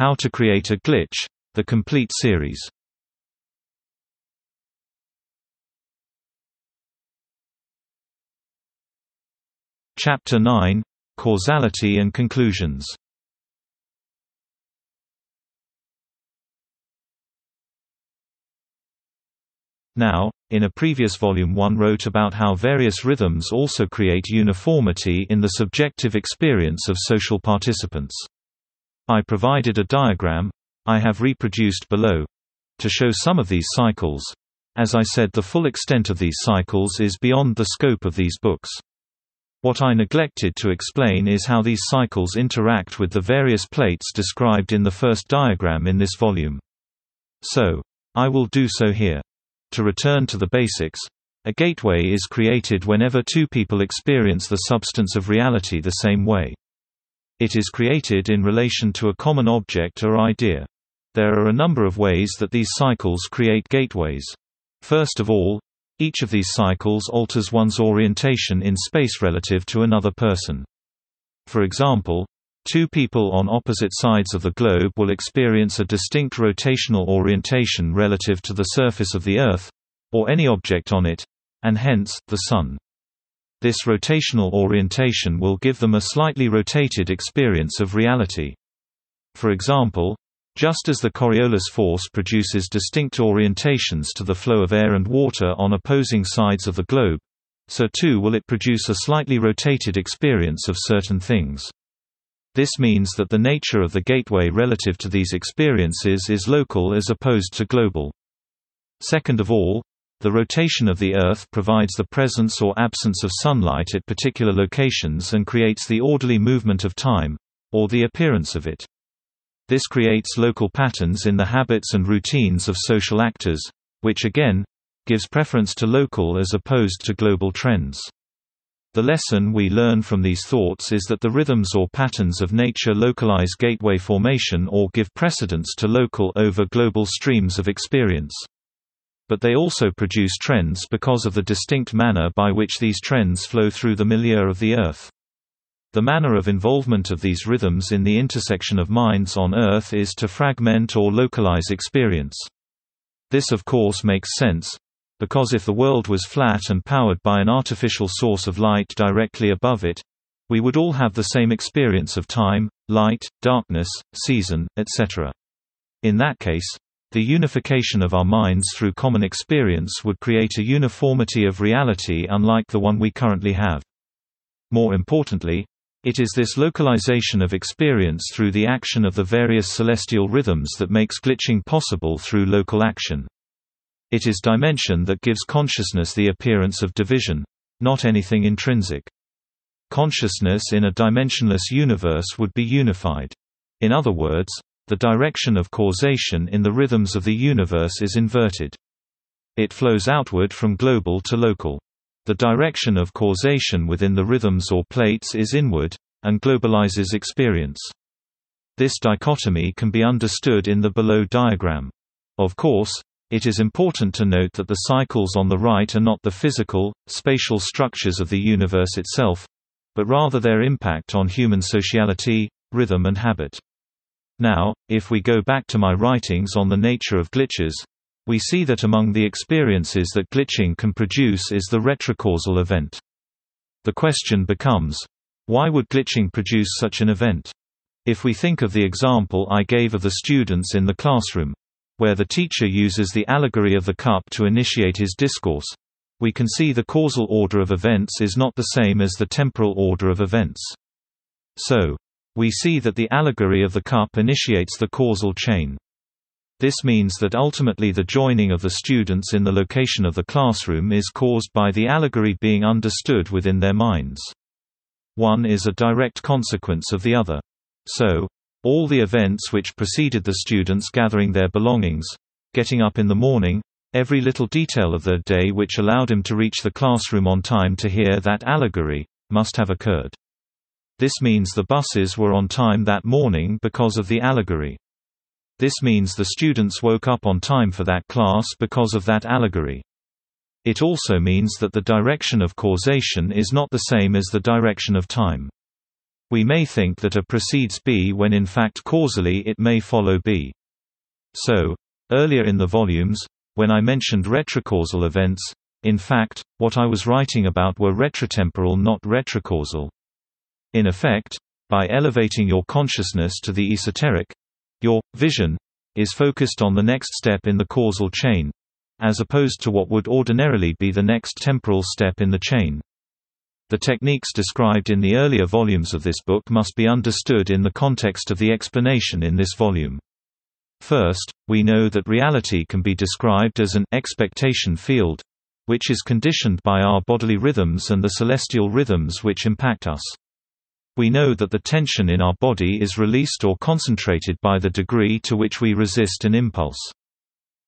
How to Create a Glitch, the complete series. Chapter 9 Causality and Conclusions Now, in a previous volume one wrote about how various rhythms also create uniformity in the subjective experience of social participants. I provided a diagram I have reproduced below to show some of these cycles. As I said the full extent of these cycles is beyond the scope of these books. What I neglected to explain is how these cycles interact with the various plates described in the first diagram in this volume. So, I will do so here. To return to the basics, a gateway is created whenever two people experience the substance of reality the same way. It is created in relation to a common object or idea. There are a number of ways that these cycles create gateways. First of all, each of these cycles alters one's orientation in space relative to another person. For example, Two people on opposite sides of the globe will experience a distinct rotational orientation relative to the surface of the Earth or any object on it and hence, the Sun. This rotational orientation will give them a slightly rotated experience of reality. For example, just as the Coriolis force produces distinct orientations to the flow of air and water on opposing sides of the globe, so too will it produce a slightly rotated experience of certain things. This means that the nature of the gateway relative to these experiences is local as opposed to global. Second of all, the rotation of the Earth provides the presence or absence of sunlight at particular locations and creates the orderly movement of time or the appearance of it. This creates local patterns in the habits and routines of social actors, which again, gives preference to local as opposed to global trends. The lesson we learn from these thoughts is that the rhythms or patterns of nature localize gateway formation or give precedence to local over global streams of experience. But they also produce trends because of the distinct manner by which these trends flow through the milieu of the Earth. The manner of involvement of these rhythms in the intersection of minds on Earth is to fragment or localize experience. This of course makes sense, because if the world was flat and powered by an artificial source of light directly above it, we would all have the same experience of time, light, darkness, season, etc. In that case, the unification of our minds through common experience would create a uniformity of reality unlike the one we currently have. More importantly, it is this localization of experience through the action of the various celestial rhythms that makes glitching possible through local action. It is dimension that gives consciousness the appearance of division, not anything intrinsic. Consciousness in a dimensionless universe would be unified. In other words, the direction of causation in the rhythms of the universe is inverted. It flows outward from global to local. The direction of causation within the rhythms or plates is inward, and globalizes experience. This dichotomy can be understood in the below diagram. Of course, it is important to note that the cycles on the right are not the physical, spatial structures of the universe itself, but rather their impact on human sociality, rhythm and habit. Now, if we go back to my writings on the nature of glitches, we see that among the experiences that glitching can produce is the retrocausal event. The question becomes, why would glitching produce such an event? If we think of the example I gave of the students in the classroom, where the teacher uses the allegory of the cup to initiate his discourse, we can see the causal order of events is not the same as the temporal order of events. So, we see that the allegory of the cup initiates the causal chain. This means that ultimately the joining of the students in the location of the classroom is caused by the allegory being understood within their minds. One is a direct consequence of the other. So, all the events which preceded the students gathering their belongings, getting up in the morning, every little detail of their day which allowed him to reach the classroom on time to hear that allegory, must have occurred. This means the buses were on time that morning because of the allegory. This means the students woke up on time for that class because of that allegory. It also means that the direction of causation is not the same as the direction of time. We may think that A precedes B when in fact causally it may follow B. So, earlier in the volumes, when I mentioned retrocausal events, in fact, what I was writing about were retrotemporal not retrocausal. In effect, by elevating your consciousness to the esoteric, your vision is focused on the next step in the causal chain, as opposed to what would ordinarily be the next temporal step in the chain. The techniques described in the earlier volumes of this book must be understood in the context of the explanation in this volume. First, we know that reality can be described as an expectation field, which is conditioned by our bodily rhythms and the celestial rhythms which impact us. We know that the tension in our body is released or concentrated by the degree to which we resist an impulse.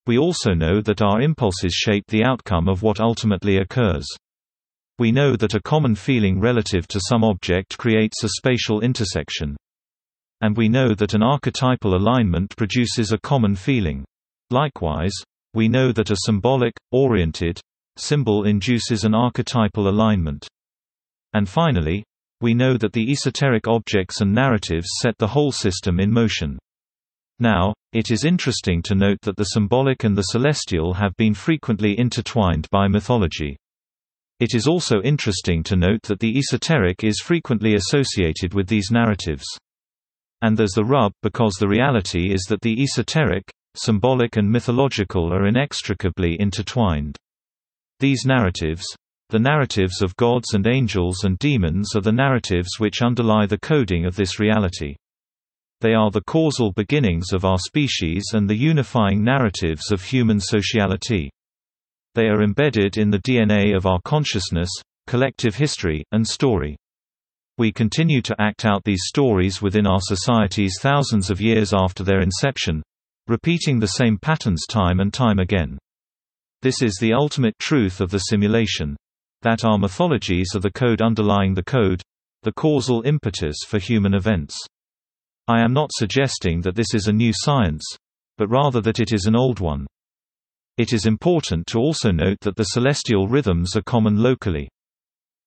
We also know that our impulses shape the outcome of what ultimately occurs. We know that a common feeling relative to some object creates a spatial intersection. And we know that an archetypal alignment produces a common feeling. Likewise, we know that a symbolic, oriented, symbol induces an archetypal alignment. And finally, we know that the esoteric objects and narratives set the whole system in motion. Now, it is interesting to note that the symbolic and the celestial have been frequently intertwined by mythology. It is also interesting to note that the esoteric is frequently associated with these narratives. And there's the rub because the reality is that the esoteric, symbolic and mythological are inextricably intertwined. These narratives, the narratives of gods and angels and demons are the narratives which underlie the coding of this reality. They are the causal beginnings of our species and the unifying narratives of human sociality. They are embedded in the DNA of our consciousness, collective history, and story. We continue to act out these stories within our societies thousands of years after their inception, repeating the same patterns time and time again. This is the ultimate truth of the simulation that our mythologies are the code underlying the code the causal impetus for human events. I am not suggesting that this is a new science, but rather that it is an old one. It is important to also note that the celestial rhythms are common locally.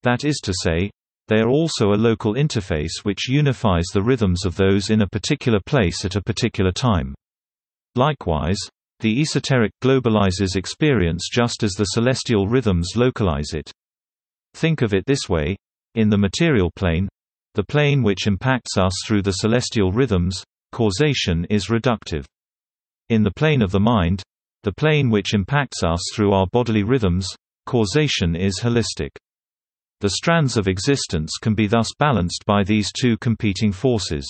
That is to say, they are also a local interface which unifies the rhythms of those in a particular place at a particular time. Likewise, the esoteric globalizes experience just as the celestial rhythms localize it. Think of it this way in the material plane the plane which impacts us through the celestial rhythms causation is reductive. In the plane of the mind the plane which impacts us through our bodily rhythms, causation is holistic. The strands of existence can be thus balanced by these two competing forces.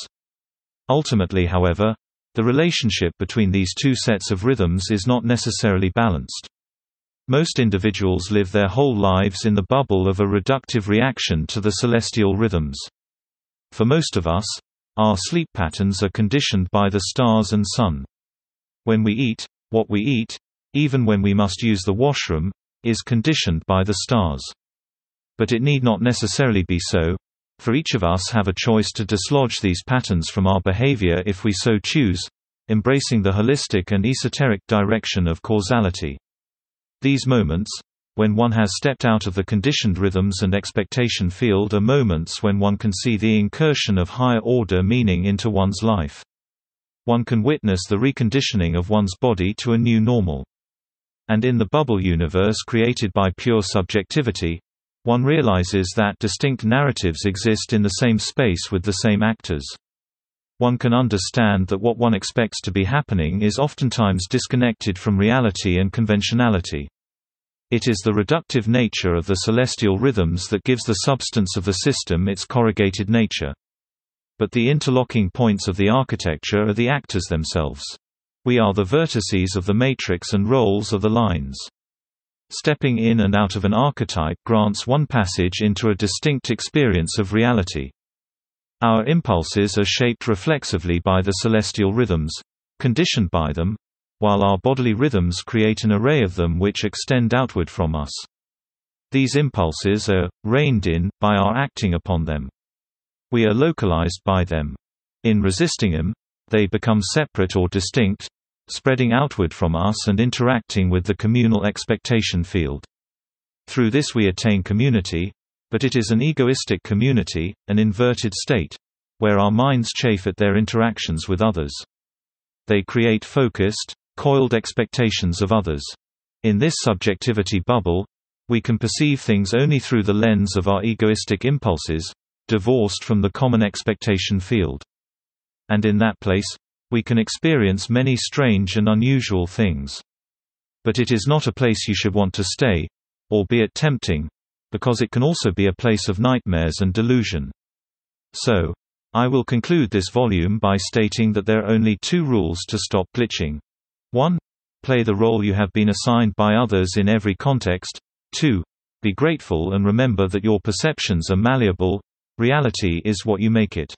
Ultimately however, the relationship between these two sets of rhythms is not necessarily balanced. Most individuals live their whole lives in the bubble of a reductive reaction to the celestial rhythms. For most of us, our sleep patterns are conditioned by the stars and sun. When we eat, what we eat, even when we must use the washroom, is conditioned by the stars. But it need not necessarily be so, for each of us have a choice to dislodge these patterns from our behavior if we so choose, embracing the holistic and esoteric direction of causality. These moments, when one has stepped out of the conditioned rhythms and expectation field are moments when one can see the incursion of higher order meaning into one's life one can witness the reconditioning of one's body to a new normal. And in the bubble universe created by pure subjectivity, one realizes that distinct narratives exist in the same space with the same actors. One can understand that what one expects to be happening is oftentimes disconnected from reality and conventionality. It is the reductive nature of the celestial rhythms that gives the substance of the system its corrugated nature. But the interlocking points of the architecture are the actors themselves. We are the vertices of the matrix and roles of the lines. Stepping in and out of an archetype grants one passage into a distinct experience of reality. Our impulses are shaped reflexively by the celestial rhythms, conditioned by them, while our bodily rhythms create an array of them which extend outward from us. These impulses are, reined in, by our acting upon them. We are localized by them. In resisting them, they become separate or distinct, spreading outward from us and interacting with the communal expectation field. Through this we attain community, But it is an egoistic community, an inverted state, where our minds chafe at their interactions with others. They create focused, coiled expectations of others. In this subjectivity bubble, we can perceive things only through the lens of our egoistic impulses, divorced from the common expectation field. And in that place, we can experience many strange and unusual things. But it is not a place you should want to stay, albeit tempting, because it can also be a place of nightmares and delusion. So, I will conclude this volume by stating that there are only two rules to stop glitching. 1. Play the role you have been assigned by others in every context. 2. Be grateful and remember that your perceptions are malleable, reality is what you make it.